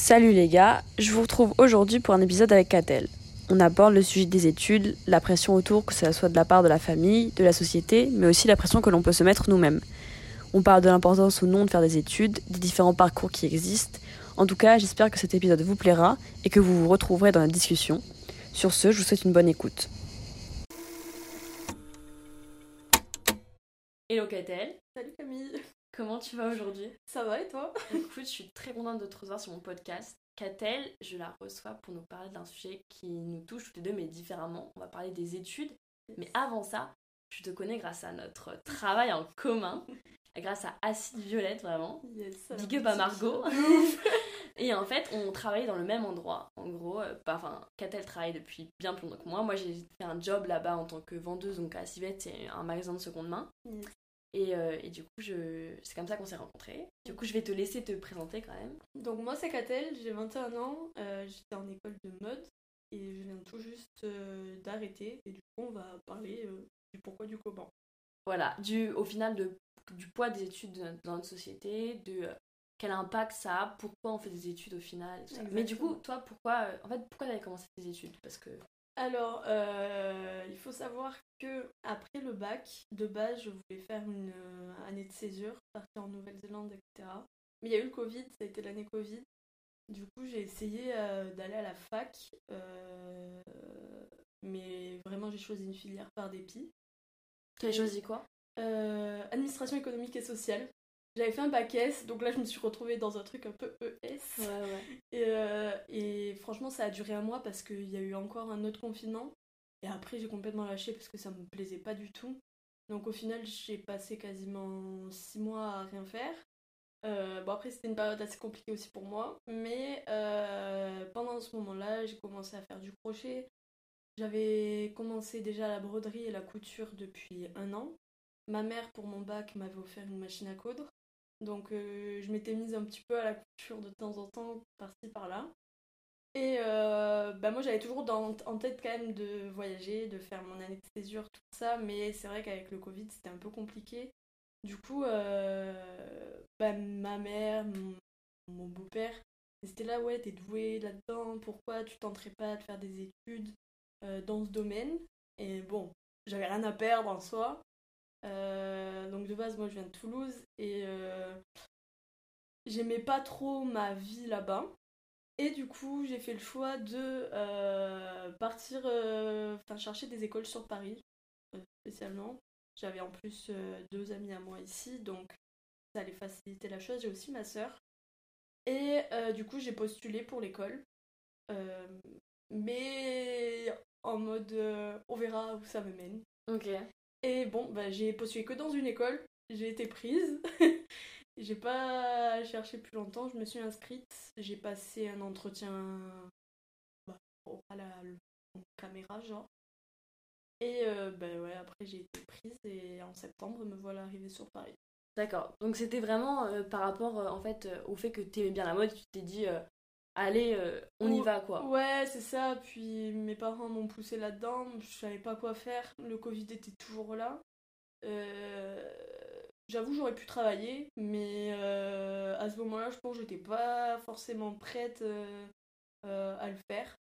Salut les gars, je vous retrouve aujourd'hui pour un épisode avec Catel. On aborde le sujet des études, la pression autour, que ce soit de la part de la famille, de la société, mais aussi la pression que l'on peut se mettre nous-mêmes. On parle de l'importance ou non de faire des études, des différents parcours qui existent. En tout cas, j'espère que cet épisode vous plaira et que vous vous retrouverez dans la discussion. Sur ce, je vous souhaite une bonne écoute. Hello Catel, Salut Camille, comment tu vas aujourd'hui? Ça va et toi? Écoute, je suis très contente de te recevoir sur mon podcast. Catel, je la reçois pour nous parler d'un sujet qui nous touche toutes les deux, mais différemment. On va parler des études. Mais avant ça, je te connais grâce à notre travail en commun, grâce à Acide Violette, vraiment. Yes, Big up à Margot. Et en fait, on travaillait dans le même endroit. En gros, euh, pas- enfin, Catel travaille depuis bien plus longtemps que moi. Moi, j'ai fait un job là-bas en tant que vendeuse, donc à Civette, c'est un magasin de seconde main. Yes. Et, euh, et du coup, je... c'est comme ça qu'on s'est rencontrés. Du coup, je vais te laisser te présenter quand même. Donc moi c'est Catel, j'ai 21 ans, euh, j'étais en école de mode et je viens tout juste euh, d'arrêter et du coup on va parler du pourquoi du comment. Voilà, du, au final, de, du poids des études dans notre société, de quel impact ça a, pourquoi on fait des études au final. et tout ça. Mais du coup, toi, pourquoi, en fait, pourquoi t'avais commencé tes études? Parce que Alors euh, il faut savoir que après le bac, de base je voulais faire une euh, année de césure, partir en Nouvelle-Zélande, etc. Mais il y a eu le Covid, ça a été l'année Covid. Du coup j'ai essayé euh, d'aller à la fac, euh, mais vraiment j'ai choisi une filière par dépit. tu as choisi quoi? Administration économique et sociale. J'avais fait un bac S, donc là je me suis retrouvée dans un truc un peu ES. Ouais, ouais. Et, euh, et franchement, ça a duré un mois parce qu'il y a eu encore un autre confinement. Et après, j'ai complètement lâché parce que ça me plaisait pas du tout. Donc au final, j'ai passé quasiment six mois à rien faire. Euh, bon, après, c'était une période assez compliquée aussi pour moi. Mais euh, pendant ce moment-là, j'ai commencé à faire du crochet. J'avais commencé déjà la broderie et la couture depuis un an. Ma mère, pour mon bac, m'avait offert une machine à coudre. Donc euh, je m'étais mise un petit peu à la couture de temps en temps, par-ci par-là. Et euh, bah moi j'avais toujours dans- en tête quand même de voyager, de faire mon année de césure, tout ça, mais c'est vrai qu'avec le Covid c'était un peu compliqué. Du coup, euh, bah, ma mère, mon, beau-père, ils étaient là, ouais, t'es doué là-dedans, pourquoi tu tenterais pas de faire des études dans ce domaine? Et bon, j'avais rien à perdre en soi. Euh, donc de base, moi je viens de Toulouse et euh, j'aimais pas trop ma vie là-bas. Et du coup, j'ai fait le choix de euh, partir chercher des écoles sur Paris, spécialement. J'avais en plus deux amis à moi ici, donc ça allait faciliter la chose. J'ai aussi ma sœur. Et du coup, j'ai postulé pour l'école. Mais en mode on verra où ça me mène. Ok. Et bon, bah, j'ai postulé que dans une école, j'ai été prise. j'ai pas cherché plus longtemps, je me suis inscrite, j'ai passé un entretien bah, en caméra, genre. Et euh, bah ouais, après j'ai été prise et en septembre, me voilà arrivée sur Paris. D'accord. Donc c'était vraiment euh, par rapport euh, en fait au fait que t'aimais bien la mode, tu t'es dit allez, euh, on y va quoi. Ouais, c'est ça. Puis mes parents m'ont poussé là-dedans. Je savais pas quoi faire. Le Covid était toujours là. Euh, J'avoue, j'aurais pu travailler, mais euh, à ce moment-là, je pense que j'étais pas forcément prête à le faire.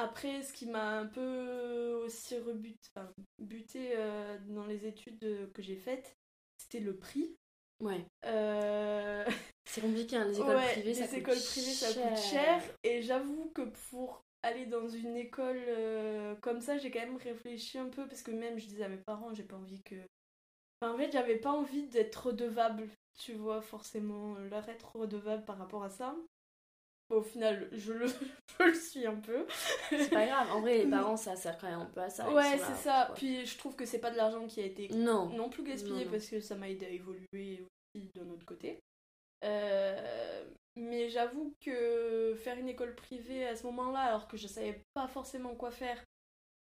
Après, ce qui m'a un peu aussi rebut, enfin, buté euh, dans les études que j'ai faites, c'était le prix. Ouais. Euh, C'est compliqué, hein, les écoles Ouais, privées, ça les coûte écoles privées, ça cher. coûte cher. Et j'avoue que pour aller dans une école euh, comme ça, j'ai quand même réfléchi un peu parce que même je disais à mes parents, j'ai pas envie que. Enfin, en fait, j'avais pas envie d'être redevable, tu vois, forcément, euh, leur être redevable par rapport à ça. Bon, au final, je le, je le suis un peu. C'est pas grave, en vrai, les parents, ça sert quand même un peu à ça. ouais, c'est ça. quoi. Puis je trouve que c'est pas de l'argent qui a été Non. non plus gaspillé Non, non. parce que ça m'a aidé à évoluer aussi de notre côté. Euh, mais j'avoue que faire une école privée à ce moment-là, alors que je savais pas forcément quoi faire,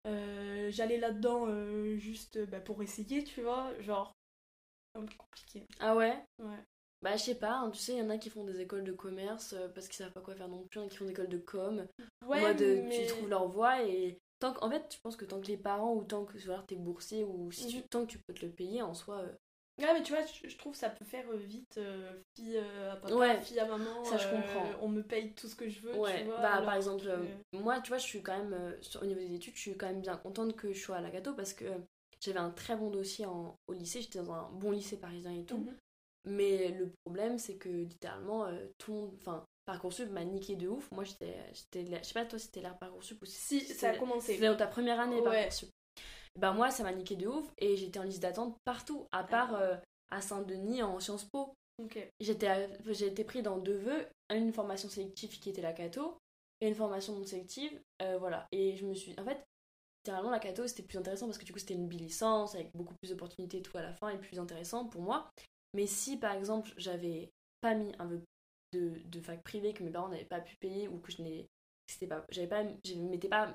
euh, j'allais là-dedans euh, juste bah, pour essayer, tu vois, genre un peu compliqué. Ah ouais? Ouais. Bah, je sais pas, hein, tu sais, il y en a qui font des écoles de commerce parce qu'ils savent pas quoi faire non plus, il y en a qui font des écoles de com. Ouais, en mode, mais... tu trouves leur voie et. Tant que- en fait, je pense que tant que les parents ou tant que genre, t'es boursier ou si tu, Mhm. tant que tu peux te le payer en soi, euh, Ouais, mais tu vois, je, trouve ça peut faire euh, vite euh, fille euh, à papa, Ouais, fille à maman. ça, je euh, comprends. On me paye tout ce que je veux, Ouais, tu vois. bah par exemple, que- euh, moi, tu vois, je suis quand même, euh, au niveau des études, je suis quand même bien contente que je sois à la gâteau parce que euh, j'avais un très bon dossier en- au lycée, j'étais dans un bon lycée parisien et tout. Mhm. Mais le problème, c'est que littéralement, euh, tout le monde, enfin, Parcoursup m'a niqué de ouf. Moi, j'étais, je sais pas, toi, c'était l'ère Parcoursup ou Si, ça a commencé. C'était dans ta première année, Ouais. Parcoursup. Bah, moi, ça m'a niqué de ouf et j'étais en liste d'attente partout, à part euh, à Saint-Denis en Sciences Po. J'étais, j'ai été pris dans deux vœux, une formation sélective qui était la Cato et une formation non sélective, euh, voilà. Et je me suis, en fait, littéralement la Cato c'était plus intéressant parce que du coup c'était une bi-licence avec beaucoup plus d'opportunités et tout à la fin et plus intéressant pour moi. Mais si par exemple j'avais pas mis un vœu de, de fac privée que mes parents n'avaient pas pu payer ou que je n'ai pas j'avais pas je ne m'étais pas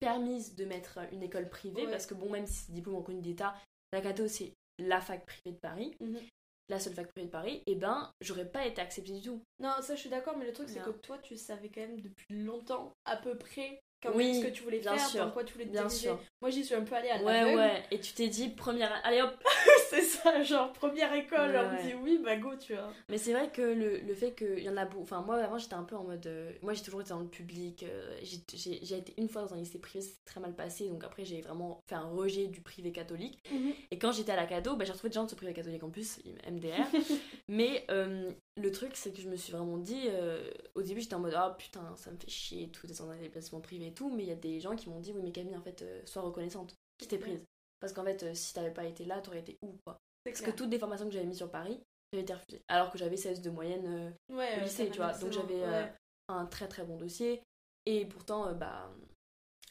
permise de mettre une école privée Ouais. parce que bon même si c'est diplôme reconnu d'état la Cato c'est la fac privée de Paris Mhm. la seule fac privée de Paris et ben j'aurais pas été acceptée du tout Non, ça je suis d'accord, mais le truc c'est que toi tu savais quand même depuis longtemps à peu près quand Oui, même ce que tu voulais bien faire, sûr, dans quoi tu voulais te bien diriger. sûr Moi j'y suis un peu allée à ouais ouais et tu t'es dit première allez hop c'est ça, genre première école, Ouais, on me ouais. dit oui, bah go, tu vois. Mais c'est vrai que le, le fait qu'il y en a beaucoup. Enfin, moi avant j'étais un peu en mode. euh, moi j'ai toujours été dans le public. euh, j'ai- été une fois dans un lycée privé, c'est très mal passé. Donc après j'ai vraiment fait un rejet du privé catholique. Et quand j'étais à la Cado, bah, j'ai retrouvé des gens de ce privé catholique en plus, MDR. Mais euh, le truc c'est que je me suis vraiment dit. euh, au début j'étais en mode oh putain, ça me fait chier et tout, d'être dans un établissement privé et tout. Mais il y a des gens qui m'ont dit oui, mais Camille en fait, euh, sois reconnaissante qui t'es prise. Parce qu'en fait, euh, si t'avais pas été là, t'aurais été où quoi? Parce que toutes les formations que j'avais mises sur Paris, j'avais été refusée. Alors que j'avais 16 de moyenne. ouais, au lycée, tu vois. Donc j'avais ouais. un très très bon dossier. Et pourtant, bah,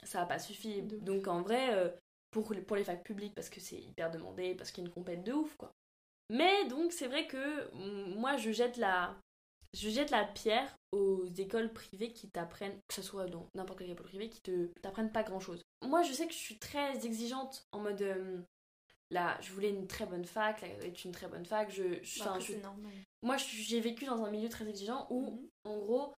ça n'a pas suffi. De. Donc en vrai, pour, les- pour les facs publiques, parce que c'est hyper demandé, parce qu'il y a une compète de ouf, quoi. Mais donc c'est vrai que moi, je jette la... Je jette la pierre aux écoles privées qui t'apprennent, que ce soit dans n'importe quelle école privée, qui te t'apprennent pas grand chose. Moi, je sais que je suis très exigeante en mode. euh, là, je voulais une très bonne fac, là, est une très bonne fac. Je, je, Bah, je- moi, j'ai vécu dans un milieu très exigeant où Mhm. en gros,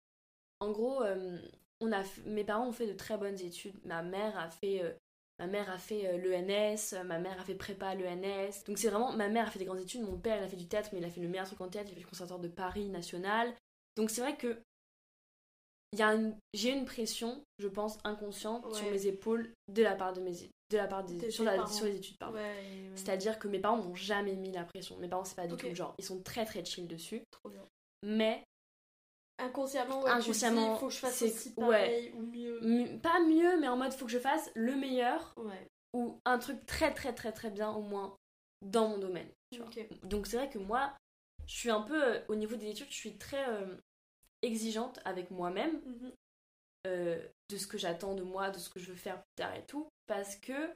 en gros, euh, on a, mes parents ont fait de très bonnes études. Ma mère a fait, euh, ma mère a fait euh, l'ENS, ma mère a fait prépa à l'ENS. Donc c'est vraiment, ma mère a fait des grandes études. Mon père, il a fait du théâtre, mais il a fait le meilleur truc en théâtre. Il a fait le conservatoire de Paris national. Donc c'est vrai que une- j'ai une pression, je pense, inconsciente sur mes épaules de la part de mes, de la part des, De sur, la- sur les études. Ouais, ouais. C'est-à-dire que mes parents m'ont jamais mis la pression. Mes parents, c'est pas du tout le genre. Ils sont très très chill dessus. Trop bien. Mais Inconsciemment, ouais, Inconsciemment, dis, faut que je fasse aussi ouais. pareil ou mieux. pas mieux, mais en mode faut que je fasse le meilleur Ouais, ou un truc très très très très bien au moins dans mon domaine. tu vois. ok. Donc c'est vrai que moi, je suis un peu euh, au niveau des études, je suis très euh, exigeante avec moi-même Mhm. euh, de ce que j'attends de moi, de ce que je veux faire plus tard et tout, parce que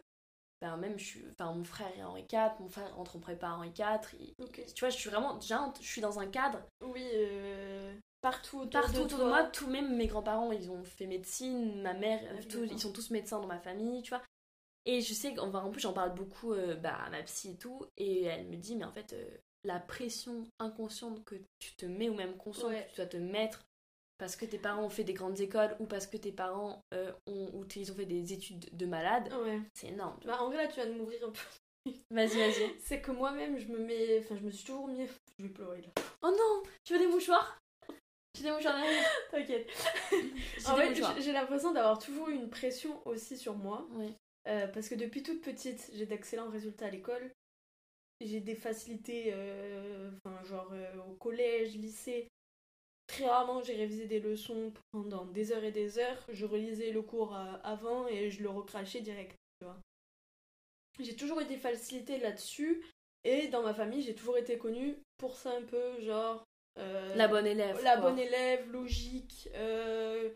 ben même je suis, enfin mon frère est Henri IV, mon frère rentre en prépa Henri IV, il- Ok. tu vois, je suis vraiment déjà, je suis dans un cadre Oui, euh, partout autour partout de autour de moi, tout même mes grands-parents, ils ont fait médecine, ma mère, Ah d'accord. ils sont tous médecins dans ma famille, tu vois. Et je sais qu'en en plus j'en parle beaucoup euh, bah, à ma psy et tout, et elle me dit mais en fait euh, la pression inconsciente que tu te mets ou même consciente Ouais. que tu dois te mettre parce que tes parents ont fait des grandes écoles ou parce que tes parents euh, ont ou ils ont fait des études de malade, Ouais. c'est énorme. Bah, en vrai, là, tu vas de m'ouvrir un peu. Vas-y, vas-y. C'est que moi-même, je me mets. Enfin, je me suis toujours mis. Je vais pleurer là. Oh non, tu veux des mouchoirs? J'ai des mouchoirs derrière? T'inquiète. En fait, j'ai- l'impression d'avoir toujours eu une pression aussi sur moi. Oui. Euh, parce que depuis toute petite, j'ai d'excellents résultats à l'école. J'ai des facilités, euh, enfin, genre euh, au collège, lycée. Très rarement, j'ai révisé des leçons pendant des heures et des heures. Je relisais le cours euh, avant et je le recrachais direct. J'ai toujours eu des facilités là-dessus. Et dans ma famille, j'ai toujours été connue pour ça un peu, genre. euh, La bonne élève. la quoi. bonne élève, logique, euh,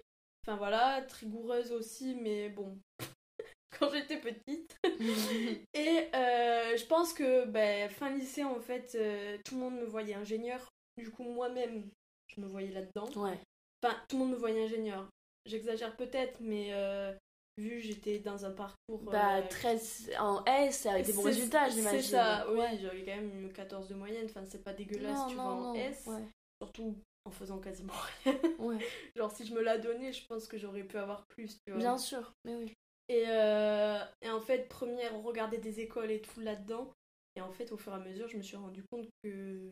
enfin voilà, rigoureuse aussi, mais bon, quand j'étais petite. Et euh, je pense que ben, fin lycée, en fait, tout le monde me voyait ingénieur. Du coup, moi-même, je me voyais là-dedans. ouais. Enfin, tout le monde me voyait ingénieur. J'exagère peut-être, mais euh, vu que j'étais dans un parcours... Bah, euh, 13 en S avec des bons résultats, j'imagine. C'est ça, oui, Ouais. j'avais quand même une 14 de moyenne, enfin c'est pas dégueulasse, Non, tu non, vois, en non. S. Ouais. Surtout en faisant quasiment rien. Ouais. Genre, si je me la donnais, je pense que j'aurais pu avoir plus, tu vois. Bien sûr, mais oui. Et, euh, et en fait, première, regarder des écoles et tout là-dedans. Et en fait, au fur et à mesure, je me suis rendu compte que.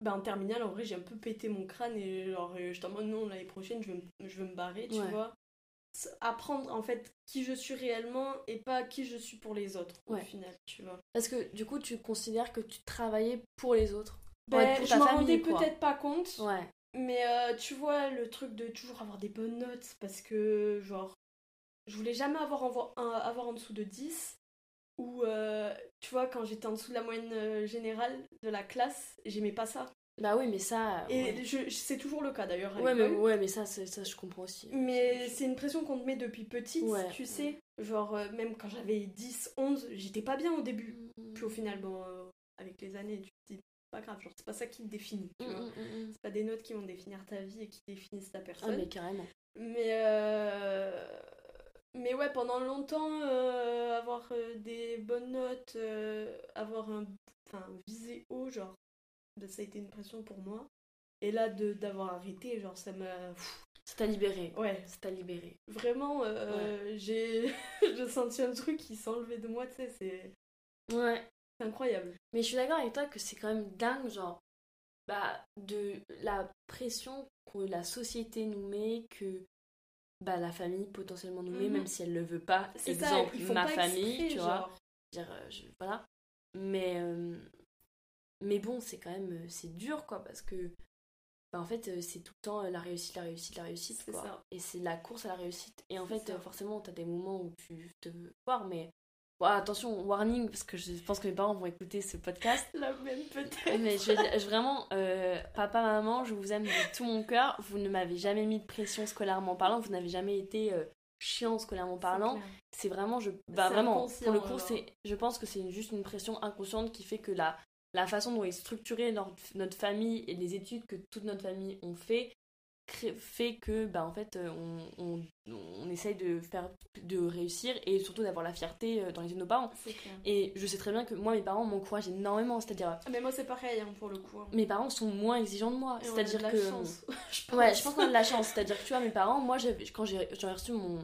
Bah, en terminale, en vrai, j'ai un peu pété mon crâne et genre, euh, j'étais en mode non, l'année prochaine, je veux, me- je veux me barrer, tu Ouais. vois. Apprendre en fait qui je suis réellement et pas qui je suis pour les autres, Ouais. au final, tu vois. Parce que du coup, tu considères que tu travaillais pour les autres. Ben, pour je m'en rendais peut-être pas compte, Ouais. mais euh, tu vois, le truc de toujours avoir des bonnes notes parce que, genre, je voulais jamais avoir en, avoir en dessous de 10. Ou, euh, tu vois, quand j'étais en dessous de la moyenne euh, générale de la classe, j'aimais pas ça. Bah oui, mais ça. Et ouais. je, c'est toujours le cas d'ailleurs. Ouais, mais, ouais, mais ça, ça, je comprends aussi. Mais c'est une pression qu'on te met depuis petite, Ouais. tu sais. Genre, euh, même quand j'avais 10, 11, j'étais pas bien au début. Mm, Puis au final, bon, euh, avec les années, tu te dis, pas grave, genre, c'est pas ça qui te définit, tu mm, vois. mm. C'est pas des notes qui vont définir ta vie et qui définissent ta Ah, personne. mais carrément. Mais, euh, mais ouais, pendant longtemps, euh, avoir euh, des bonnes notes, euh, avoir un. Enfin, viser haut, genre, ben, ça a été une pression pour moi. Et là, de d'avoir arrêté, genre, ça m'a. Ça t'a libéré. Ouais, Ça t'a libéré. vraiment, j'ai j'ai senti un truc qui s'enlevait de moi, tu sais, c'est Ouais. c'est incroyable. Mais je suis d'accord avec toi que c'est quand même dingue, genre, bah, de la pression que la société nous met, que bah, la famille potentiellement met, Mhm. même si elle le veut pas. C'est Exemple, ma famille, exprès, tu vois. Dire, euh, je- voilà. Mais, euh, mais bon, c'est quand même, euh, c'est dur, quoi, parce que, bah, en fait, c'est tout le temps la réussite, la réussite, la réussite, quoi. ça. Et c'est la course à la réussite. Et en C'est fait, ça. forcément, t'as des moments où tu te veux voir, mais... Bon, attention, warning, parce que je pense que mes parents vont écouter ce podcast. La même peut-être. Mais je, vraiment, euh, papa, maman, je vous aime de tout mon cœur. Vous ne m'avez jamais mis de pression scolairement parlant. Vous n'avez jamais été euh, chiant scolairement parlant. C'est vraiment, je, bah vraiment, pour le coup, c'est, je pense que c'est juste une pression inconsciente qui fait que la, la façon dont est structurée notre, notre famille et les études que toute notre famille ont fait fait que bah en fait euh, on, on, on essaye de faire de réussir et surtout d'avoir la fierté euh, dans les yeux de nos parents C'est clair. et je sais très bien que moi mes parents m'encouragent énormément c'est à dire Ah, Mais moi, c'est pareil hein, pour le coup. hein. mes parents sont moins exigeants de moi. De C'est-à-dire la que. chance, je pense. Ouais, je pense qu'on a de la chance. C'est-à-dire que tu vois, mes parents, moi, quand j'ai j'ai reçu mon,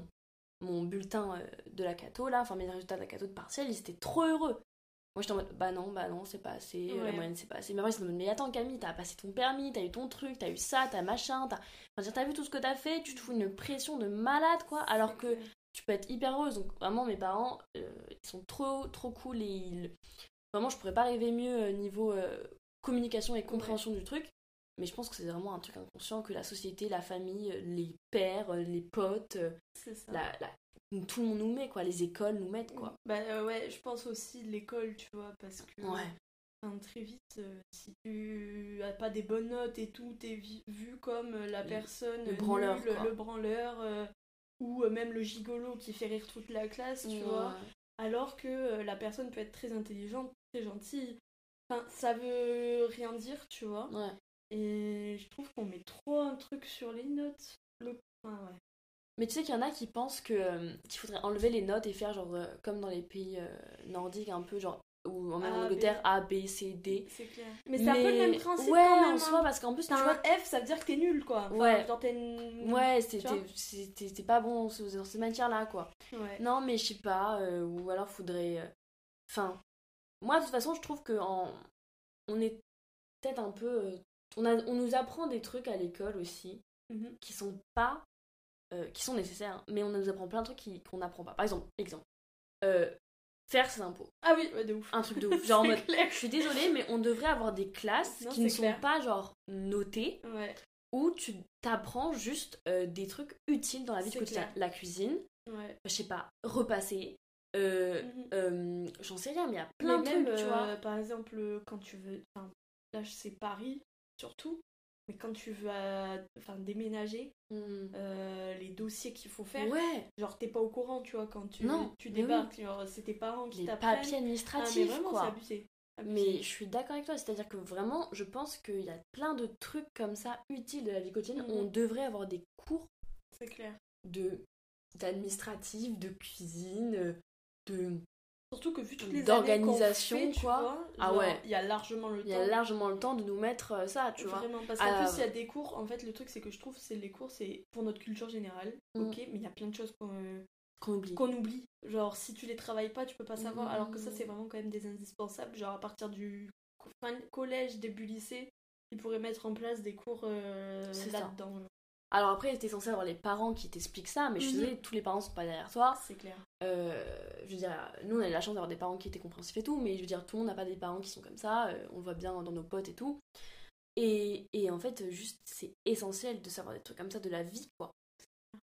mon bulletin euh, de la Cato, là, enfin mes résultats de la Cato de partiel, ils étaient trop heureux. Moi, j'étais en mode, bah non, bah non, c'est pas assez, euh, la moyenne, c'est pas assez. Mais après, ils se demandent, mais attends, Camille, t'as passé ton permis, t'as eu ton truc, t'as eu ça, t'as machin, t'as. Enfin, t'as vu tout ce que t'as fait, tu te fous une pression de malade, quoi. Alors que tu peux être hyper heureuse. Donc vraiment, mes parents, euh, ils sont trop, trop cool et ils... Vraiment, je pourrais pas rêver mieux euh, niveau euh, communication et compréhension du truc. Mais je pense que c'est vraiment un truc inconscient que la société, la famille, les pères, les potes, la- tout le monde nous met, quoi. Les écoles nous mettent, quoi. Bah euh, ouais, je pense aussi l'école, tu vois, parce que Ouais. enfin, très vite, euh, si tu as pas des bonnes notes et tout, t'es vu comme euh, la Le- personne le nulle, branleur, quoi. le branleur, euh, ou même le gigolo qui fait rire toute la classe, tu vois. Alors que la personne peut être très intelligente, très gentille. Enfin, ça veut rien dire, tu vois. Ouais. Et je trouve qu'on met trop un truc sur les notes. Le... Enfin, ouais. Mais tu sais qu'il y en a qui pensent que euh, qu'il faudrait enlever les notes et faire genre euh, comme dans les pays euh, nordiques un peu genre ou en même A, en B. Angleterre A B C D. C'est clair. Mais c'est un peu le même principe Ouais, quand même. en soi hein. parce qu'en plus tu T'as vois un F, ça veut dire que t'es nul, quoi. Enfin, Ouais. genre, t'es Ouais, Tu vois c'était pas bon dans ces matières-là, quoi. Ouais. Non, mais je sais pas, ou alors faudrait. Enfin, moi de toute façon, je trouve que en... on est peut-être un peu. On, a... on nous apprend des trucs à l'école aussi Mhm. qui sont pas. Euh, qui sont nécessaires, mais on nous apprend plein de trucs qu'on n'apprend pas. Par exemple, exemple. euh, faire ses impôts. Ah oui, ouais, de ouf. Un truc de ouf. Genre en C'est mode. clair. Je suis désolée, mais on devrait avoir des classes Non, qui ne c'est sont pas genre notées Ouais, où tu t'apprends juste euh, des trucs utiles dans la vie du C'est quotidien. clair. La cuisine, ouais. je sais pas, repasser, Mhm. j'en sais rien, mais il y a plein Mais de même, trucs, tu vois. par exemple, quand tu veux. Enfin, là, sais Paris, surtout. Mais quand tu veux euh, enfin, déménager, Mhm. euh, les dossiers qu'il faut faire, Ouais, genre t'es pas au courant, tu vois, quand tu, Non, tu oui. débarques, c'est tes parents qui les t'apprennent. papiers Ah, mais administratifs, vraiment, quoi. abusé. abusé. Mais je suis d'accord avec toi, c'est-à-dire que vraiment, je pense qu'il y a plein de trucs comme ça utiles de la vie quotidienne. Mhm. On devrait avoir des cours C'est clair. de d'administratif, de cuisine, euh, de Surtout que vu toutes les D'organisation, quoi. vois, Ah genre, ouais. Il y a largement le il y temps. a largement le temps de nous mettre euh, ça, tu vois. Vraiment, parce qu'en Ah, plus, il y a des cours. En fait, le truc, c'est que je trouve c'est les cours, c'est pour notre culture générale, Mm. ok, mais il y a plein de choses qu'on- qu'on oublie. qu'on oublie. Genre, si tu les travailles pas, tu peux pas savoir. Alors que ça, Mhm. c'est vraiment quand même des indispensables. Genre, à partir du fin collège, début lycée, ils pourraient mettre en place des cours euh, là-dedans. Alors après, t'es censé avoir les parents qui t'expliquent ça, mais je suis Mhm. désolée, tous les parents sont pas derrière toi. C'est clair. Euh, je veux dire, nous on a eu la chance d'avoir des parents qui étaient compréhensifs et tout, mais je veux dire, tout le monde n'a pas des parents qui sont comme ça, euh, on le voit bien dans nos potes et tout. Et, et en fait, juste, c'est essentiel de savoir des trucs comme ça de la vie, quoi.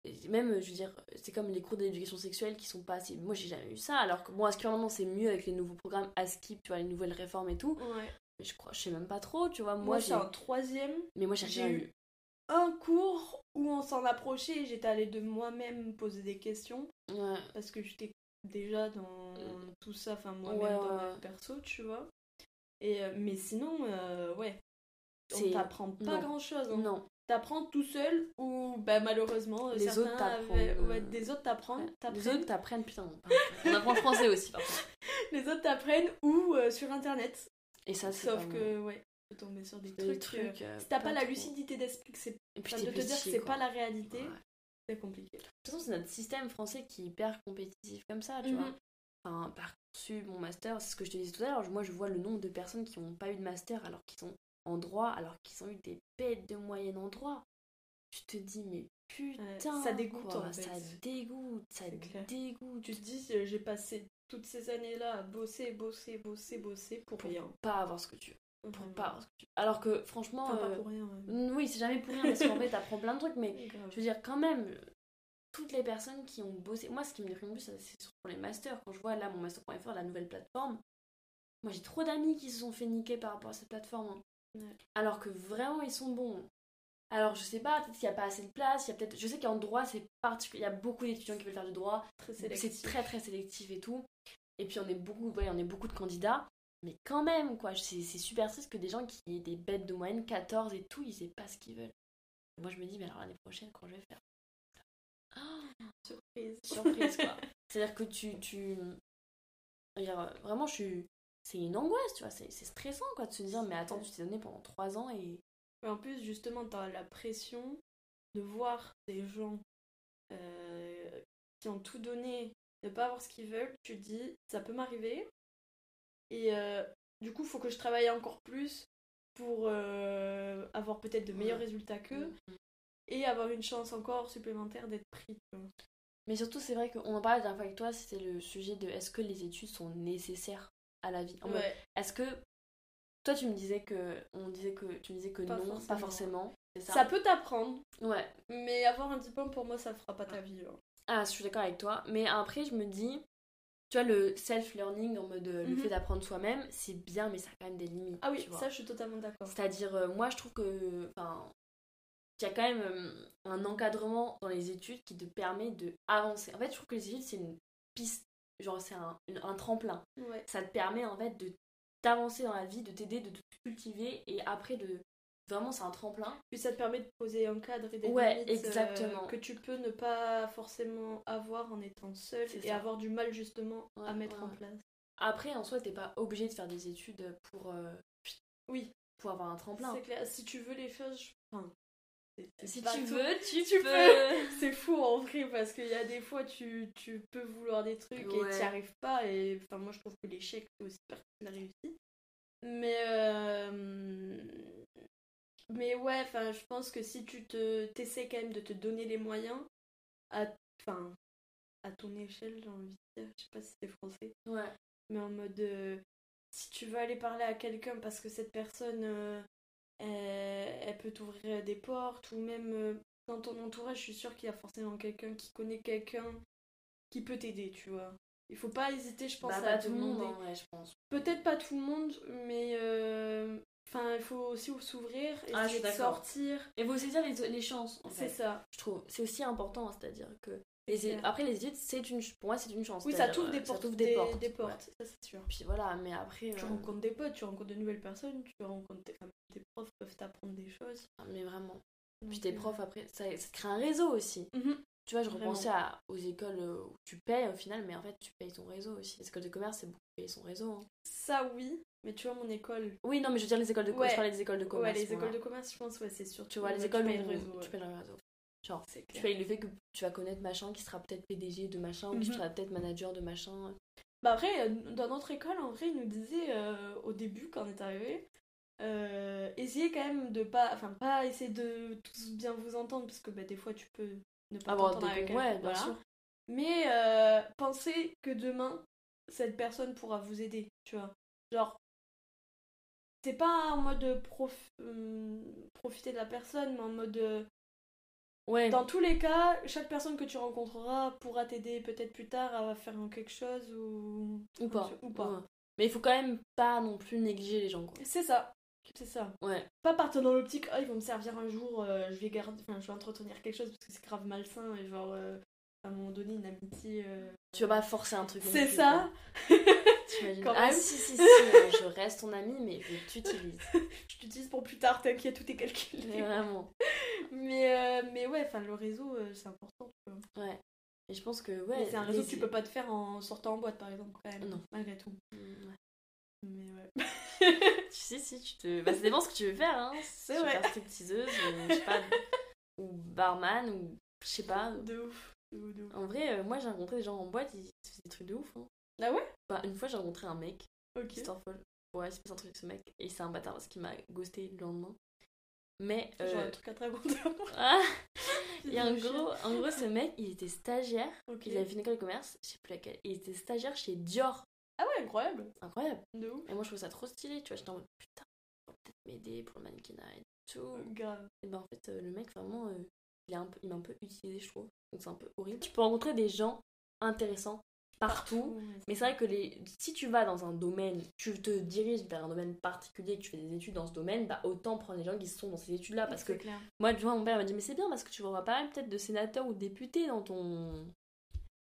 Et même, je veux dire, c'est comme les cours d'éducation sexuelle qui sont pas assez. Moi, j'ai jamais eu ça, alors que bon, à ce moment c'est mieux avec les nouveaux programmes ASKIP, tu vois, les nouvelles réformes et tout. Ouais. Mais je crois, je sais même pas trop, tu vois. Moi, Moi, j'ai. en troisième. Mais moi, j'ai eu. Un cours où on s'en approchait j'étais allée de moi-même poser des questions. Ouais. Parce que j'étais déjà dans tout ça, enfin moi-même Ouais, dans ma perso, tu vois. Et, euh, mais sinon, euh, ouais. On t'apprend pas grand-chose. hein. Non. T'apprends tout seul ou bah, malheureusement Les certains autres t'apprennent, avaient- euh, des autres t'apprennent Les autres t'apprennent, putain, on apprend français aussi les autres t'apprennent ou euh, sur internet Et ça, c'est sauf que ouais peux tomber sur des trucs, euh, trucs. euh, si t'as pas, la lucidité d'esprit que c'est de te dire que c'est pas la réalité Ouais. c'est compliqué De toute façon, c'est notre système français qui est hyper compétitif comme ça, tu vois. Mhm. Enfin, Parcoursup, mon master, c'est ce que je te disais tout à l'heure. Moi, je vois le nombre de personnes qui n'ont pas eu de master alors qu'ils sont en droit, alors qu'ils ont eu des bêtes de moyenne en droit. Tu te dis, mais putain, ça dégoûte, quoi, en fait. Ça dégoûte, ça dégoûte. tu te dis euh, j'ai passé toutes ces années là à bosser bosser bosser bosser pour rien Pas avoir ce que tu veux. Pour pas. Alors que, franchement. enfin pas euh, pour rien ouais. Oui, c'est jamais pour rien parce qu'en fait, t'apprends plein de trucs, mais je veux dire, quand même, toutes les personnes qui ont bossé. Moi, ce qui me déprime le plus, c'est surtout pour les masters. Quand je vois là mon master.fr, la nouvelle plateforme, moi j'ai trop d'amis qui se sont fait niquer par rapport à cette plateforme. hein. Ouais. Alors que vraiment, ils sont bons. Alors, je sais pas, peut-être qu'il n'y a pas assez de place. Il y a peut-être... Je sais qu'en droit, c'est particulier. Il y a beaucoup d'étudiants qui veulent faire du droit. C'est très très sélectif et tout. Et puis, on est beaucoup, ouais, on est beaucoup de candidats. Mais quand même, quoi, c'est super triste que des gens qui aient des bêtes de moyenne, 14 et tout, ils aient pas ce qu'ils veulent. Moi, je me dis, mais alors l'année prochaine, quand je vais faire surprise surprise quoi. C'est-à-dire que tu. tu... Vraiment, je suis. C'est une angoisse, tu vois, c'est c'est stressant quoi de se dire, mais attends, tu t'es donné pendant 3 ans et. Mais en plus, justement, t'as la pression de voir des gens euh, qui ont tout donné, ne pas avoir ce qu'ils veulent. Tu te dis, ça peut m'arriver. Et euh, du coup, faut que je travaille encore plus pour euh, avoir peut-être de meilleurs Ouais. résultats qu'eux Mhm. et avoir une chance encore supplémentaire d'être pris. Mais surtout, c'est vrai qu'on en parlait la dernière fois avec toi, c'était le sujet de est-ce que les études sont nécessaires à la vie? En Ouais. Est-ce que. Toi, tu me disais que. On disait que. Tu me disais que Pas non, forcément. pas forcément. Ça? Ça peut t'apprendre, Ouais. mais avoir un diplôme pour moi, ça fera pas ta vie. hein. Ah, je suis d'accord avec toi. Mais après, je me dis. Tu vois, le self-learning, en mode euh, le Mhm. fait d'apprendre soi-même, c'est bien, mais ça a quand même des limites. Ah oui, tu vois. ça, je suis totalement d'accord. C'est-à-dire, euh, moi, je trouve que. Enfin. qu'il y a quand même euh, un encadrement dans les études qui te permet de avancer. En fait, je trouve que les études, c'est une piste. Genre, c'est un, un tremplin. Ouais. Ça te permet, en fait, de d'avancer dans la vie, de t'aider, de te cultiver. Et après, de. Vraiment, c'est un tremplin. Puis ça te permet de poser un cadre et des Ouais, limites euh, que tu peux ne pas forcément avoir en étant seul et ça. avoir du mal justement à mettre ouais, en place. Après, en soi, t'es pas obligé de faire des études pour. euh, Oui, pour avoir un tremplin. c'est clair. Si tu veux les choses, je- enfin, Si tu tout. veux, tu, Tu peux. C'est fou en vrai parce qu'il y a des fois tu, tu peux vouloir des trucs et Ouais. tu n'y arrives pas et enfin moi je trouve que l'échec c'est aussi partie de la réussite. Mais euh, mais ouais, enfin je pense que si tu te t'essaies quand même de te donner les moyens à enfin à ton échelle, j'ai envie de dire, je sais pas si c'est français, Ouais. mais en mode euh, si tu veux aller parler à quelqu'un parce que cette personne euh, elle, elle peut t'ouvrir des portes ou même euh, dans ton entourage, je suis sûre qu'il y a forcément quelqu'un qui connaît quelqu'un qui peut t'aider, tu vois. Il faut pas hésiter, je pense, Bah, à pas tout le monde, je pense. Peut-être pas tout le monde, mais euh, enfin, il faut aussi s'ouvrir, Ah, d'accord. sortir. Et vous saisir les, les chances, C'est ça. Je trouve. C'est aussi important, c'est-à-dire que. les. Après, les études, c'est une... pour moi, c'est une chance. Oui, ça t'ouvre euh, des portes. t'ouvre des, portes. Des ouais. portes, ça c'est sûr. Puis voilà, mais après. Tu euh, rencontres des potes, tu rencontres de nouvelles personnes, tu rencontres des, profs peuvent t'apprendre des choses. Mais vraiment. Puis tes euh, profs, après, ça, crée un réseau aussi. mhm. Tu vois, je Vraiment. repensais à, aux écoles où tu payes au final, mais en fait, tu payes ton réseau aussi. Les écoles de commerce, c'est beaucoup payer son réseau. hein. Ça oui, mais tu vois mon école. Oui, non, mais je veux dire les écoles de commerce. Ouais. Je parlais des écoles de commerce. ouais, les écoles de commerce, je pense, ouais, c'est sûr. Tu vois, les écoles payes le réseau. tu payes le réseau. Genre, tu vois, le fait que tu vas connaître machin qui sera peut-être PDG de machin ou qui Mhm. sera peut-être manager de machin. Bah après, euh, dans notre école, en vrai, ils nous disaient euh, au début, quand on est arrivé, euh, essayez quand même de pas, enfin pas essayer de tous bien vous entendre, parce que bah, des fois tu peux ne pas Avoir des avec ouais, bien voilà. sûr. Mais euh, pensez que demain, cette personne pourra vous aider, tu vois. Genre, c'est pas en mode prof, hum, profiter de la personne, mais en mode euh, Ouais. dans tous les cas, chaque personne que tu rencontreras pourra t'aider peut-être plus tard à faire quelque chose ou Ou pas. Ou pas. Ouais. Mais il faut quand même pas non plus négliger les gens, quoi. C'est ça. C'est ça. Ouais. Pas partir dans l'optique, ah, ils vont me servir un jour, euh, je vais garder, enfin, je vais entretenir quelque chose parce que c'est grave malsain et genre, euh, à un moment donné, une amitié. euh, Tu vas pas forcer un truc. C'est ça. Quand Ah même. si, si, si, euh, je reste ton ami, mais je t'utilise. je t'utilise pour plus tard, t'inquiète, tout est calculé. Mais vraiment. Mais, euh, mais ouais, enfin, le réseau, euh, c'est important. Ouais. Et je pense que, ouais. c'est un réseau les- que tu peux pas te faire en sortant en boîte, par exemple, quand même. Non. Malgré tout. Mm, ouais. Mais ouais. Tu sais, si, tu te. Bah, ça dépend ce que tu veux faire, hein. C'est Tu veux vrai. faire stripteaseuse, ou je sais pas. Ou barman, ou je sais pas. De ouf. De ouf, de ouf. En vrai, euh, moi j'ai rencontré des gens en boîte, ils faisaient des trucs de ouf. Hein. Ah ouais? Bah, une fois j'ai rencontré un mec, Ok. histoire folle. Ouais, c'est pas un truc avec ce mec, et c'est un bâtard parce qu'il m'a ghosté le lendemain. Mais. euh, Genre un truc à te raconter. Ah Et en gros, en gros, ce mec, il était stagiaire, il avait fait une école de commerce, je sais plus laquelle, il était stagiaire chez Dior. Ah ouais, incroyable. Incroyable. De ouf. Et moi je trouvais ça trop stylé, tu vois, j'étais en mode putain, faut peut-être m'aider pour le mannequinat et tout. Grave. Et ben en fait, euh, le mec vraiment, euh, il, est un peu, il m'a un peu utilisé, je trouve. Donc c'est un peu horrible. Tu peux rencontrer des gens intéressants partout. Mais c'est vrai que les... si tu vas dans un domaine, tu te diriges vers un domaine particulier, que tu fais des études dans ce domaine, bah autant prendre les gens qui sont dans ces études-là. Parce que clair. moi, tu vois, mon père m'a dit, mais c'est bien parce que tu vas mal peut-être de sénateurs ou de députés dans ton.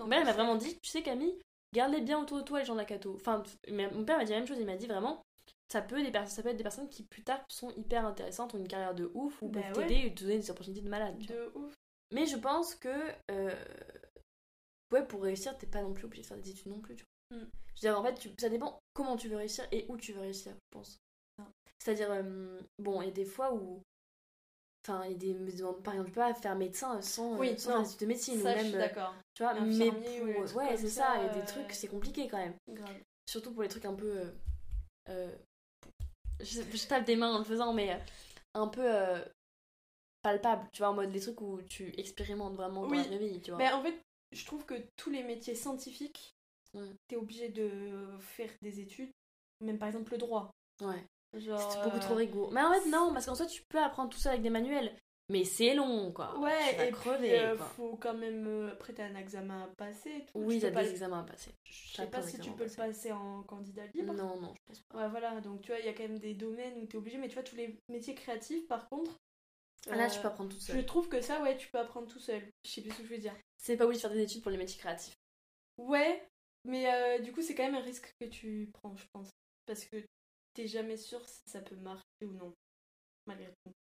Mon père m'a vraiment dit, tu sais Camille, garde-les bien autour de toi les gens de la Cato. Enfin, mon père m'a dit la même chose, il m'a dit vraiment, ça peut, des personnes, ça peut être des personnes qui plus tard sont hyper intéressantes, ont une carrière de ouf, ou Bah peuvent ouais. t'aider et te donner des opportunités de malade. De ouf. Mais je pense que, euh, ouais, pour réussir, t'es pas non plus obligé de faire des études non plus. Tu vois. Mm. Je veux dire, en fait, tu- ça dépend comment tu veux réussir et où tu veux réussir, je pense. C'est-à-dire, euh, bon, il y a des fois où. Enfin, il y a des. Par exemple, tu peux pas faire médecin sans, euh, Oui, sans des études de médecine. Ça, ou je même, suis euh, d'accord. tu vois, mais ou pour. Ouais, c'est ça, il y a des euh, trucs, c'est compliqué quand même. Grave. Surtout pour les trucs un peu. euh, euh, je, je tape des mains en le faisant, mais euh, un peu. euh, palpable, tu vois, en mode les trucs où tu expérimentes vraiment dans Oui. la vraie vie, tu vois. Mais en fait, je trouve que tous les métiers scientifiques, Ouais. t'es obligé de faire des études. Même par exemple le droit. Ouais. Genre, C'est beaucoup euh, trop rigoureux. Mais en fait, non, parce qu'en soi, tu peux apprendre tout ça avec des manuels. Mais c'est long, quoi. tu Ouais, vas et crever, puis euh, quoi. faut quand même. euh, Après, t'as un examen à passer. tout. Oui, tu t'as des le- examens à passer. Je sais pas si tu peux le passer en candidat libre. Non, non, je pense pas. Ouais, voilà, donc tu vois, il y a quand même des domaines où t'es obligé, mais tu vois, tous les métiers créatifs, par contre. Ah, là, euh, tu peux apprendre tout Je seul. trouve que ça, ouais, tu peux apprendre tout seul. Je sais plus ce que je veux dire. C'est pas obligé de faire des études pour les métiers créatifs. Ouais, mais euh, du coup, c'est quand même un risque que tu prends, je pense. Parce que t'es jamais sûr si ça peut marcher ou non. Malgré tout.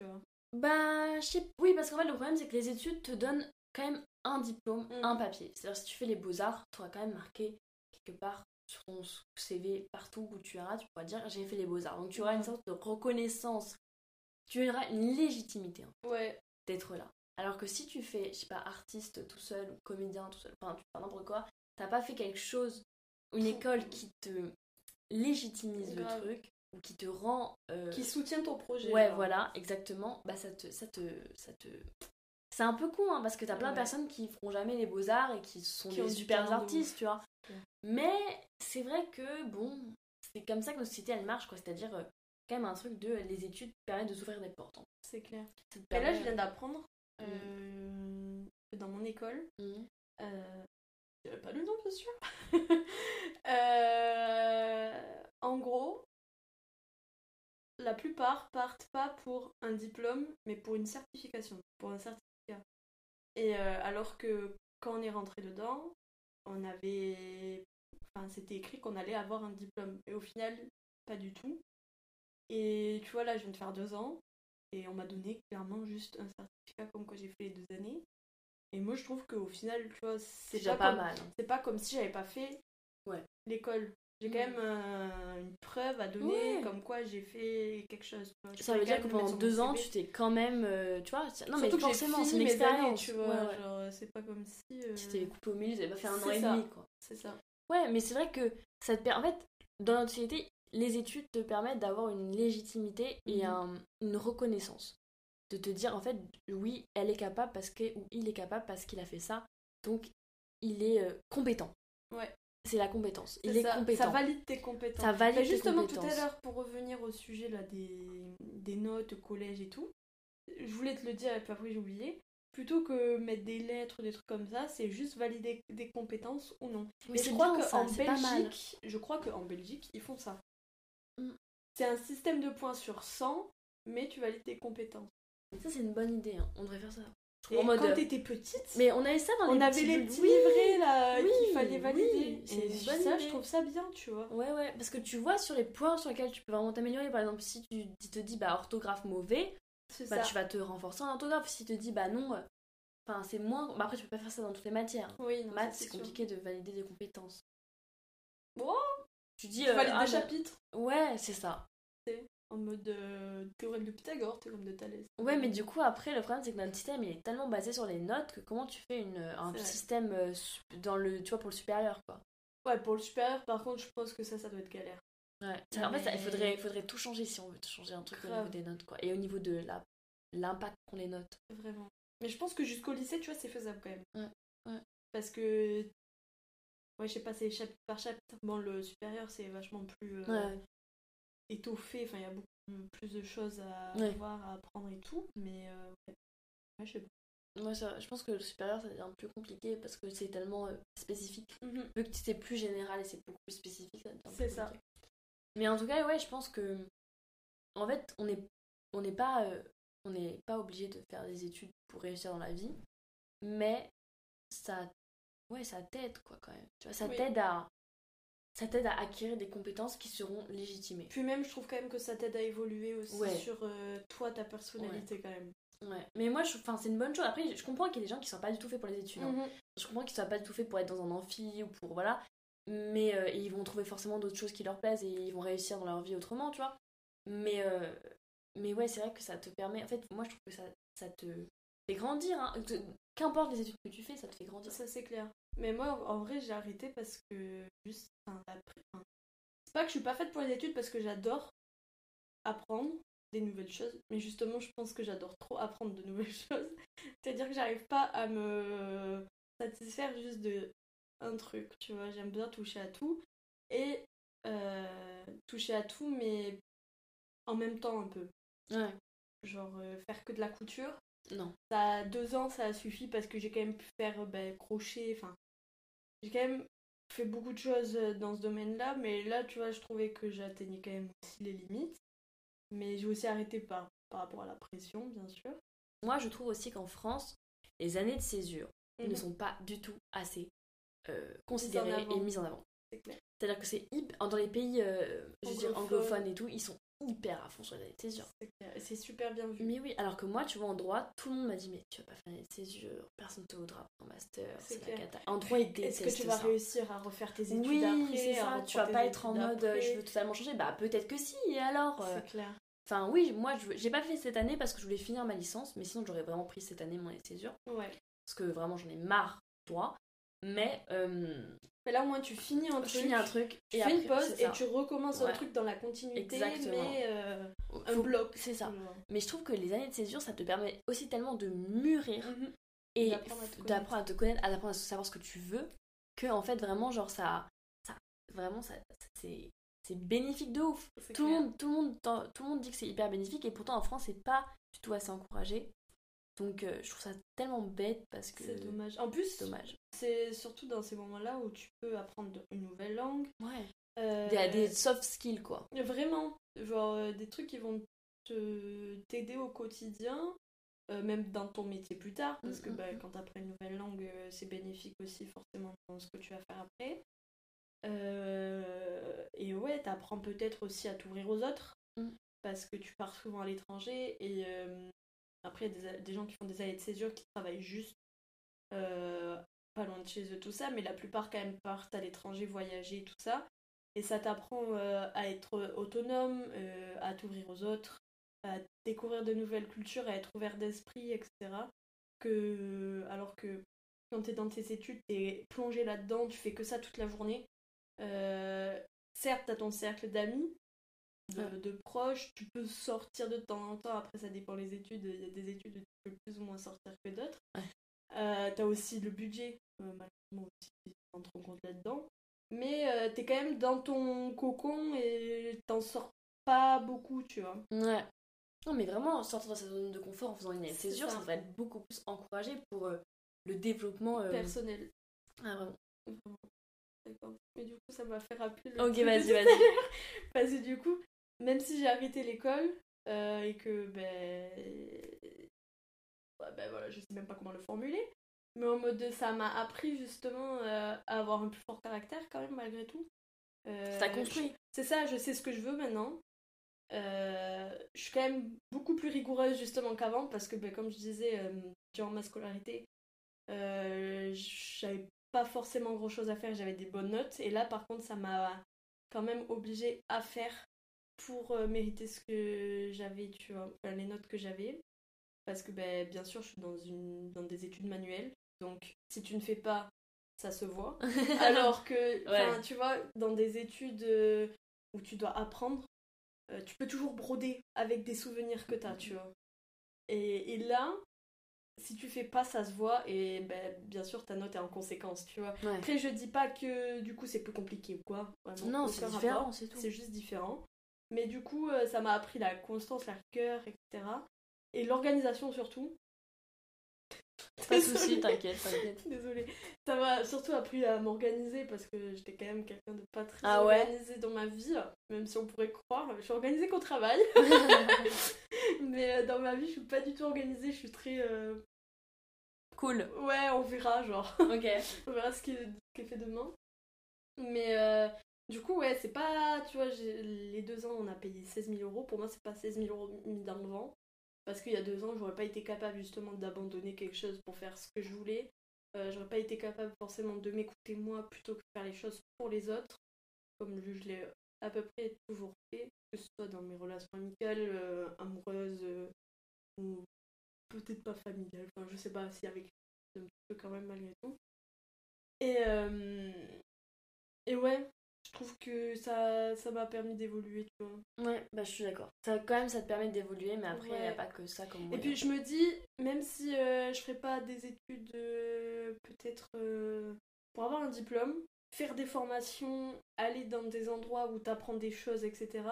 Tu vois. Bah, je sais. Oui, parce qu'en fait, le problème, c'est que les études te donnent quand même un diplôme, Mm. un papier. C'est-à-dire, si tu fais les beaux-arts, tu auras quand même marqué quelque part sur ton CV, partout où tu iras, tu pourras dire j'ai fait les beaux-arts. Donc, tu auras une Mm. sorte de reconnaissance. Tu auras une légitimité hein, Ouais, d'être là. Alors que si tu fais, je sais pas, artiste tout seul ou comédien tout seul, enfin, tu fais n'importe quoi, t'as pas fait quelque chose, une école qui te légitimise le truc ou qui te rend. euh, qui soutient ton projet. Ouais, voilà, exactement. Bah, ça te. Ça te, ça te... C'est un peu con, hein, parce que t'as plein de personnes qui feront jamais les beaux-arts et qui sont Qui des super de artistes, tu vois. Ouais. Mais c'est vrai que, bon, c'est comme ça que notre société, elle marche, quoi. C'est-à-dire, euh, quand même un truc de. Les études permettent de s'ouvrir des portes. hein. C'est clair. Et là, je viens d'apprendre euh, que dans mon école, Mhm. euh, pas le nom, bien sûr. Euh, en gros, la plupart partent pas pour un diplôme, mais pour une certification, pour un certificat. Et euh, alors que quand on est rentré dedans, on avait. Enfin, c'était écrit qu'on allait avoir un diplôme. Et au final, pas du tout. Et tu vois, là, je viens de faire deux ans. Et on m'a donné clairement juste un certificat comme quoi j'ai fait les deux années. Et moi, je trouve qu'au final, tu vois, C'est pas, pas comme- mal. c'est pas comme si j'avais pas fait Ouais. l'école. J'ai quand même euh, une preuve à donner, comme quoi j'ai fait quelque chose. Ça veut dire que pendant deux ans, tu t'es quand même. euh, tu vois, non, mais Surtout forcément, c'est une expérience. tu vois. Ouais. Genre, euh, c'est pas comme si. euh, Tu t'es coupé au milieu, tu pas fait un an et demi, quoi. C'est ça. Ouais, mais c'est vrai que ça te permet. En fait, dans notre société, les études te permettent d'avoir une légitimité et Mhm. un- une reconnaissance. De te dire, en fait, oui, elle est capable parce que. ou il est capable parce qu'il a fait ça. Donc, il est euh, compétent. Ouais. C'est la compétence. Il C'est est ça, compétent. Ça valide tes compétences. Ça valide Mais tes justement, tout compétences. à l'heure, pour revenir au sujet là, des, des notes, collège et tout, je voulais te le dire et puis après j'ai oublié. Plutôt que mettre des lettres, des trucs comme ça, c'est juste valider des compétences ou non. Mais je crois ça, qu'en. Belgique, je crois qu'en Belgique, ils font ça. Mm. C'est un système de points sur 100, mais tu valides tes compétences. Ça, c'est une bonne idée. hein. On devrait faire ça. Et En mode, quand euh, t'étais petite, Mais on avait ça dans les on avait les petits Oui, livrets là oui, qu'il fallait valider. oui, c'est et une bonne ça, idée. je trouve ça bien, tu vois. Ouais, ouais, parce que tu vois sur les points sur lesquels tu peux vraiment t'améliorer. Par exemple, si tu tu te dis bah orthographe mauvais, C'est bah ça. tu vas te renforcer en orthographe. Si tu te dis bah non, euh, enfin c'est moins. Bah, après, tu peux pas faire ça dans toutes les matières. Oui, non, Maths, c'est sûr. compliqué de valider des compétences. Bon, Tu dis. tu euh, ah, des bah, chapitres? Ouais, c'est ça. En mode euh, théorème de Pythagore, théorème de Thalès. Ouais, mais du coup, après, le problème, c'est que notre système, il est tellement basé sur les notes que comment tu fais une, un C'est vrai. système euh, dans le, tu vois, pour le supérieur, quoi. Ouais, pour le supérieur, par contre, je pense que ça, ça doit être galère. Ouais. Ça- En fait, ça- il faudrait, il faudrait tout changer si on veut changer un truc au niveau des notes, quoi. Et au niveau de l'impact qu'ont les notes. Vraiment. Mais je pense que jusqu'au lycée, tu vois, c'est faisable quand même. Ouais, ouais. Parce que. Ouais, je sais pas, c'est chapitre par chapitre. Bon, le supérieur, c'est vachement plus euh, Ouais. étoffé. Enfin, il y a beaucoup plus de choses à Ouais. voir, à apprendre et tout. Mais. euh, ouais. Je sais pas. Moi, ça, je pense que le supérieur, ça devient plus compliqué parce que c'est tellement euh, spécifique. Mhm. Vu que c'est plus général et c'est beaucoup plus spécifique, ça devient plus C'est ça. Mais en tout cas, ouais, je pense que. En fait, on n'est on n'est pas, euh, on n'est pas obligé de faire des études pour réussir dans la vie. Mais ça. Ouais, ça t'aide, quoi, quand même. Tu vois, ça Oui. t'aide à. Ça t'aide à acquérir des compétences qui seront légitimées. Puis même, je trouve quand même que ça t'aide à évoluer aussi Ouais. sur euh, toi, ta personnalité quand même. Ouais. Mais moi, je, c'est une bonne chose. Après, je comprends qu'il y a des gens qui sont pas du tout faits pour les études. hein. Mhm. Je comprends qu'ils soient pas du tout faits pour être dans un amphi ou pour voilà, mais euh, ils vont trouver forcément d'autres choses qui leur plaisent et ils vont réussir dans leur vie autrement, tu vois. Mais euh, mais ouais, c'est vrai que ça te permet. En fait, moi je trouve que ça, ça te fait grandir. Hein. Te- Qu'importe les études que tu fais, ça te fait grandir. Ça, c'est clair. Mais moi, en vrai, j'ai arrêté parce que juste. enfin, c'est pas que je suis pas faite pour les études parce que j'adore apprendre des nouvelles choses, mais justement, je pense que j'adore trop apprendre de nouvelles choses. C'est-à-dire que j'arrive pas à me satisfaire juste de un truc, tu vois. J'aime bien toucher à tout et euh, toucher à tout, mais en même temps un peu. Ouais. Genre euh, faire que de la couture. Non. Ça, deux ans, ça a suffi parce que j'ai quand même pu faire ben, crochet. Enfin, j'ai quand même fait beaucoup de choses euh, dans ce domaine-là, mais là, tu vois, je trouvais que j'atteignais quand même aussi les limites. Mais j'ai aussi arrêté par, par rapport à la pression, bien sûr. Moi, je trouve aussi qu'en France, les années de césure ne Mhm. sont pas du tout assez euh, considérées et mises en avant. C'est clair. C'est-à-dire que c'est dans les pays, euh, je veux dire anglophones et tout, ils sont hyper à fond sur les années de césure. C'est super bien vu. Mais oui, alors que moi, tu vois, en droit, tout le monde m'a dit, mais tu vas pas faire les césures, personne te voudra pour un master, C'est la cata. En droit, ils Est-ce que tu vas ça. réussir à refaire tes études Oui, après c'est ça, tu vas pas être en mode, euh, je veux totalement changer. Bah, peut-être que si, et alors euh, C'est clair. Enfin, oui, moi, j'ai pas fait cette année parce que je voulais finir ma licence, mais sinon, j'aurais vraiment pris cette année mon année de césure, Ouais. parce que vraiment, j'en ai marre, toi. Mais, euh, Mais là, au moins, tu finis un truc. finis un truc, Tu et fais une pause et tu recommences un truc dans la continuité, Exactement. mais euh, un Faut- bloc. C'est ça. Mais je trouve que les années de césure, ça te permet aussi tellement de mûrir Mhm. et D'apprendre à te d'apprendre à te connaître, à apprendre à savoir ce que tu veux, que en fait vraiment genre ça, ça vraiment ça, c'est c'est bénéfique de ouf. C'est Tout le monde tout le monde t'en- tout le monde dit que c'est hyper bénéfique et pourtant en France c'est pas du tout assez encouragé. Donc euh, je trouve ça tellement bête parce que C'est dommage. En plus, c'est dommage. c'est surtout dans ces moments-là où tu peux apprendre une nouvelle langue. Ouais. Euh, Des, des soft skills quoi. Vraiment, genre euh, des trucs qui vont te t'aider au quotidien, même dans ton métier plus tard, parce que Mm, mm, bah, mm. quand tu apprends une nouvelle langue, c'est bénéfique aussi forcément dans ce que tu vas faire après. Et ouais, t'apprends peut-être aussi à t'ouvrir aux autres, Mm. parce que tu pars souvent à l'étranger, et après, il y a des, gens qui font des années de césure qui travaillent juste euh, pas loin de chez eux, tout ça, mais la plupart quand même partent à l'étranger, voyager, tout ça. Et ça t'apprend euh, à être autonome, euh, à t'ouvrir aux autres, à découvrir de nouvelles cultures, à être ouvert d'esprit, etc. Que, alors que quand tu es dans tes études, tu es plongé là-dedans, tu fais que ça toute la journée. Certes, tu as ton cercle d'amis, de, de proches, tu peux sortir de temps en temps, après ça dépend des études, il y a des études où tu peux plus ou moins sortir que d'autres. Ouais. Euh, t'as aussi le budget, euh, malheureusement aussi, rentre en compte là-dedans. Mais euh, t'es quand même dans ton cocon et t'en sors pas beaucoup, tu vois. Ouais. Non, mais vraiment, sortir de sa zone de confort en faisant une césure, ça. ça devrait être beaucoup plus encouragé pour euh, le développement. euh, Personnel. Ah, vraiment. D'accord. Mais du coup, ça m'a fait rappeler le Ok, vas-y, vas-y. Parce que du coup, même si j'ai arrêté l'école euh, et que, ben. ben voilà, je sais même pas comment le formuler. Mais en mode de ça m'a appris justement euh, à avoir un plus fort caractère quand même, malgré tout. Euh, Ça construit. C'est ça, je sais ce que je veux maintenant. Euh, je suis quand même beaucoup plus rigoureuse justement qu'avant parce que, ben, comme je disais, durant ma scolarité, j'avais pas forcément grand chose à faire, j'avais des bonnes notes. Et là, par contre, ça m'a quand même obligée à faire pour euh, mériter ce que j'avais, tu vois, enfin, les notes que j'avais. Parce que, ben, bien sûr, je suis dans, une, dans des études manuelles. Donc, si tu ne fais pas, ça se voit. Alors que, Ouais. tu vois, dans des études euh, où tu dois apprendre, euh, tu peux toujours broder avec des souvenirs que tu as, tu vois. Et, et là, si tu fais pas, ça se voit et ben, bien sûr ta note est en conséquence, tu vois. Ouais. Après, je dis pas que du coup c'est plus compliqué ou quoi. vraiment, Non, c'est différent, c'est tout. C'est juste différent. Mais du coup, euh, ça m'a appris la constance, la rigueur, etc. Et l'organisation surtout. Pas de soucis, t'inquiète, t'inquiète. Désolée. Ça m'a surtout appris à m'organiser parce que j'étais quand même quelqu'un de pas très Ah ouais organisé dans ma vie, même si on pourrait croire. Je suis organisée qu'au travail. Mais euh, dans ma vie, je suis pas du tout organisée. Je suis très. euh, cool. Ouais, on verra, genre. Ok. on verra ce qui est, ce qui est fait demain. Mais euh, du coup, ouais, c'est pas. Tu vois, les deux ans, on a payé 16 000 euros. Pour moi, c'est pas 16 000 euros mis dans le vent. Parce qu'il y a deux ans, j'aurais pas été capable justement d'abandonner quelque chose pour faire ce que je voulais. Euh, j'aurais pas été capable forcément de m'écouter moi plutôt que de faire les choses pour les autres. Comme je l'ai à peu près toujours fait. Que ce soit dans mes relations amicales, euh, amoureuses euh, ou peut-être pas familiales. Enfin, je sais pas si avec un petit peu quand même malgré tout. Et, et ouais, je trouve que ça ça m'a permis d'évoluer, tu vois. Ouais, bah je suis d'accord. Ça, quand même, ça te permet d'évoluer, mais après, il n'y a pas que ça comme Et puis je me dis, même si euh, je ferais pas des études euh, peut-être euh, pour avoir un diplôme, faire des formations, aller dans des endroits où t'apprends des choses, etc.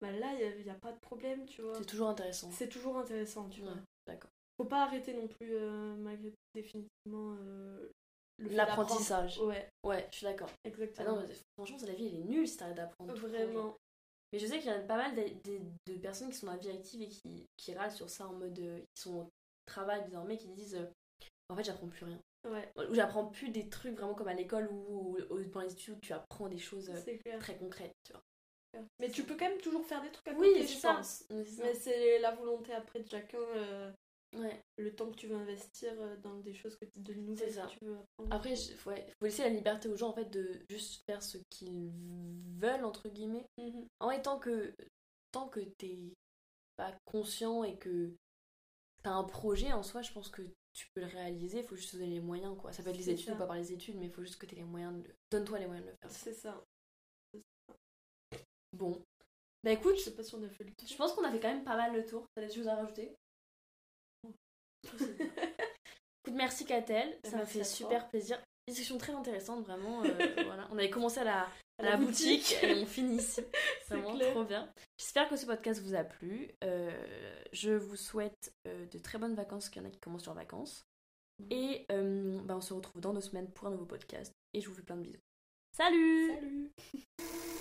Bah là, il n'y a, pas de problème, tu vois. C'est toujours intéressant. C'est toujours intéressant, tu Ouais, vois. d'accord. Faut pas arrêter non plus, euh, malgré tout, définitivement, L'apprentissage. Ouais, Ouais, je suis d'accord. Ah exactement. non, mais franchement, la vie, elle est nulle si t'arrêtes d'apprendre. Vraiment. Mais je sais qu'il y a pas mal de, de- de personnes qui sont dans la vie active et qui, qui râlent sur ça en mode. euh, qui sont au travail désormais, qui disent euh, En fait, j'apprends plus rien. Ouais, Ou j'apprends plus des trucs vraiment comme à l'école ou, dans les études où tu apprends des choses euh, très concrètes, tu vois. Mais tu peux quand même toujours faire des trucs à Oui, côté, c'est je ça. pense. Mais c'est ça. Mais c'est la volonté après de chacun. Ouais. le temps que tu veux investir euh, dans des choses que tu- de nouvelles ça. que tu veux apprendre. Après, il faut, ouais, faut laisser la liberté aux gens en fait de juste faire ce qu'ils veulent, entre guillemets. Mhm. En vrai, tant que, tant que t'es pas conscient et que t'as un projet en soi, je pense que tu peux le réaliser. Il faut juste te donner les moyens, quoi. Ça peut être les études ça. ou pas par les études, mais il faut juste que t'aies les moyens de le... Donne-toi les moyens de le faire. C'est ça. Bon. Bah écoute, Je sais pas si on a fait le tour. je pense qu'on a fait quand même pas mal le tour. T'as des choses à rajouter? Écoute, merci Catel, ça m'a fait à toi. super plaisir. Discussion très intéressante, vraiment. euh, voilà. On avait commencé à la, à la la boutique. boutique. et on finit ici. Vraiment clair. trop bien. J'espère que ce podcast vous a plu. Euh, je vous souhaite euh, de très bonnes vacances, qu'il y en a qui commencent leurs vacances. Et euh, bah, on se retrouve dans deux semaines pour un nouveau podcast. Et je vous fais plein de bisous. Salut Salut